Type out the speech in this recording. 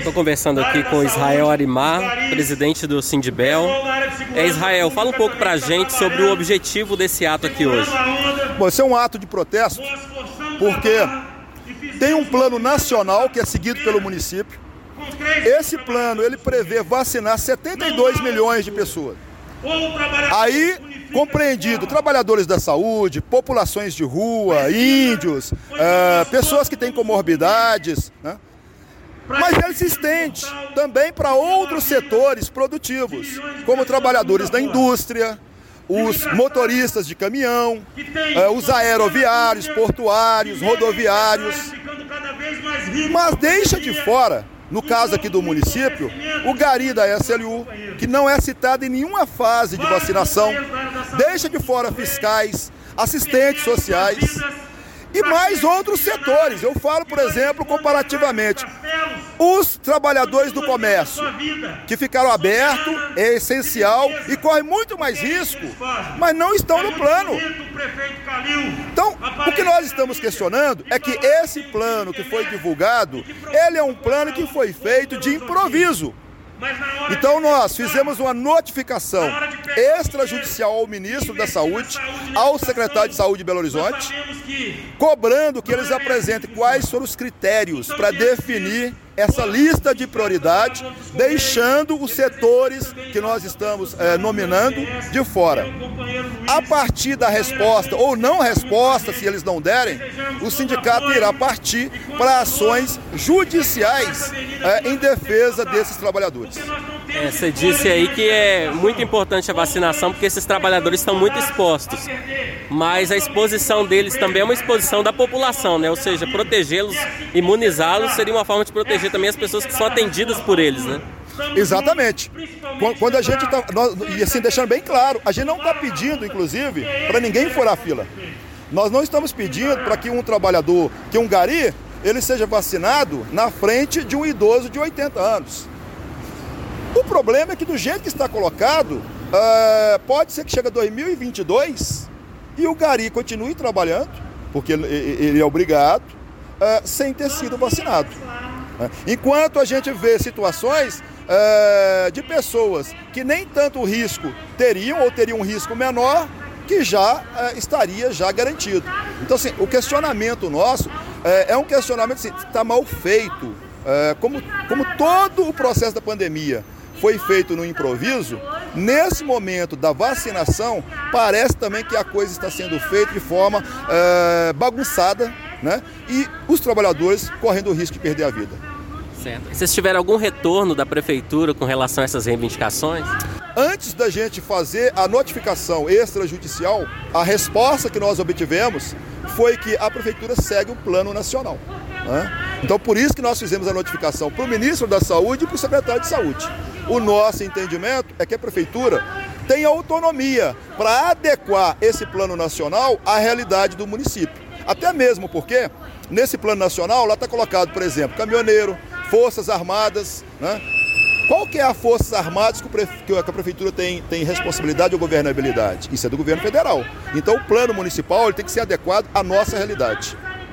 Estou conversando aqui com Israel Arimar, presidente do Sindibel. É, Israel, fala um pouco para a gente sobre o objetivo desse ato aqui hoje. Bom, esse é um ato de protesto porque tem um plano nacional que é seguido pelo município. Esse plano ele prevê vacinar 72 milhões de pessoas. Aí compreendido trabalhadores da saúde, populações de rua, índios, é, pessoas que têm comorbidades, né? Mas ele se estende também para outros setores produtivos, como trabalhadores da indústria, os motoristas de caminhão, é, os aeroviários, portuários, rodoviários. Mas deixa de fora no caso aqui do município, o gari da SLU, que não é citado em nenhuma fase de vacinação, deixa de fora fiscais, assistentes sociais e mais outros setores. Eu falo, por exemplo, comparativamente, os trabalhadores do comércio, que ficaram abertos, é essencial e correm muito mais risco, mas não estão no plano. Então, o que nós estamos questionando é que esse plano que foi divulgado, ele é um plano que foi feito de improviso. Então nós fizemos uma notificação extrajudicial ao ministro da Saúde, ao secretário de Saúde de Belo Horizonte, cobrando que eles apresentem quais foram os critérios para definir essa lista de prioridade, deixando os setores que nós estamos é, nominando de fora. A partir da resposta ou não resposta, se eles não derem, o sindicato irá partir para ações judiciais é, em defesa desses trabalhadores. É, você disse aí que é muito importante a vacinação porque esses trabalhadores estão muito expostos. Mas a exposição deles também é uma exposição da população, né? Ou seja, protegê-los, imunizá-los seria uma forma de proteger também as pessoas que são atendidas por eles, né? Exatamente. Quando a gente está. E assim, deixando bem claro, a gente não está pedindo, inclusive, para ninguém furar a fila. Nós não estamos pedindo para que um trabalhador, que um gari, ele seja vacinado na frente de um idoso de 80 anos. O problema é que do jeito que está colocado, uh, pode ser que chegue a 2022 e o gari continue trabalhando, porque ele, ele é obrigado, uh, sem ter sido vacinado. Uh, enquanto a gente vê situações de pessoas que nem tanto risco teriam ou teriam um risco menor, que já estaria já garantido. Então, assim, o questionamento nosso é um questionamento assim, está mal feito, como, como todo o processo da pandemia foi feito no improviso, nesse momento da vacinação, parece também que a coisa está sendo feita de forma é, bagunçada, né? E os trabalhadores correndo o risco de perder a vida. Certo. Vocês tiveram algum retorno da prefeitura com relação a essas reivindicações? Antes da gente fazer a notificação extrajudicial, a resposta que nós obtivemos foi que a prefeitura segue o plano nacional. Né? Então, por isso que nós fizemos a notificação para o ministro da Saúde e para o secretário de Saúde. O nosso entendimento é que a prefeitura tem autonomia para adequar esse plano nacional à realidade do município. Até mesmo porque, nesse plano nacional, lá está colocado, por exemplo, caminhoneiro, forças armadas, né? Qual que é a Forças Armadas que a Prefeitura tem, tem responsabilidade ou governabilidade? Isso é do governo federal. Então o plano municipal ele tem que ser adequado à nossa realidade.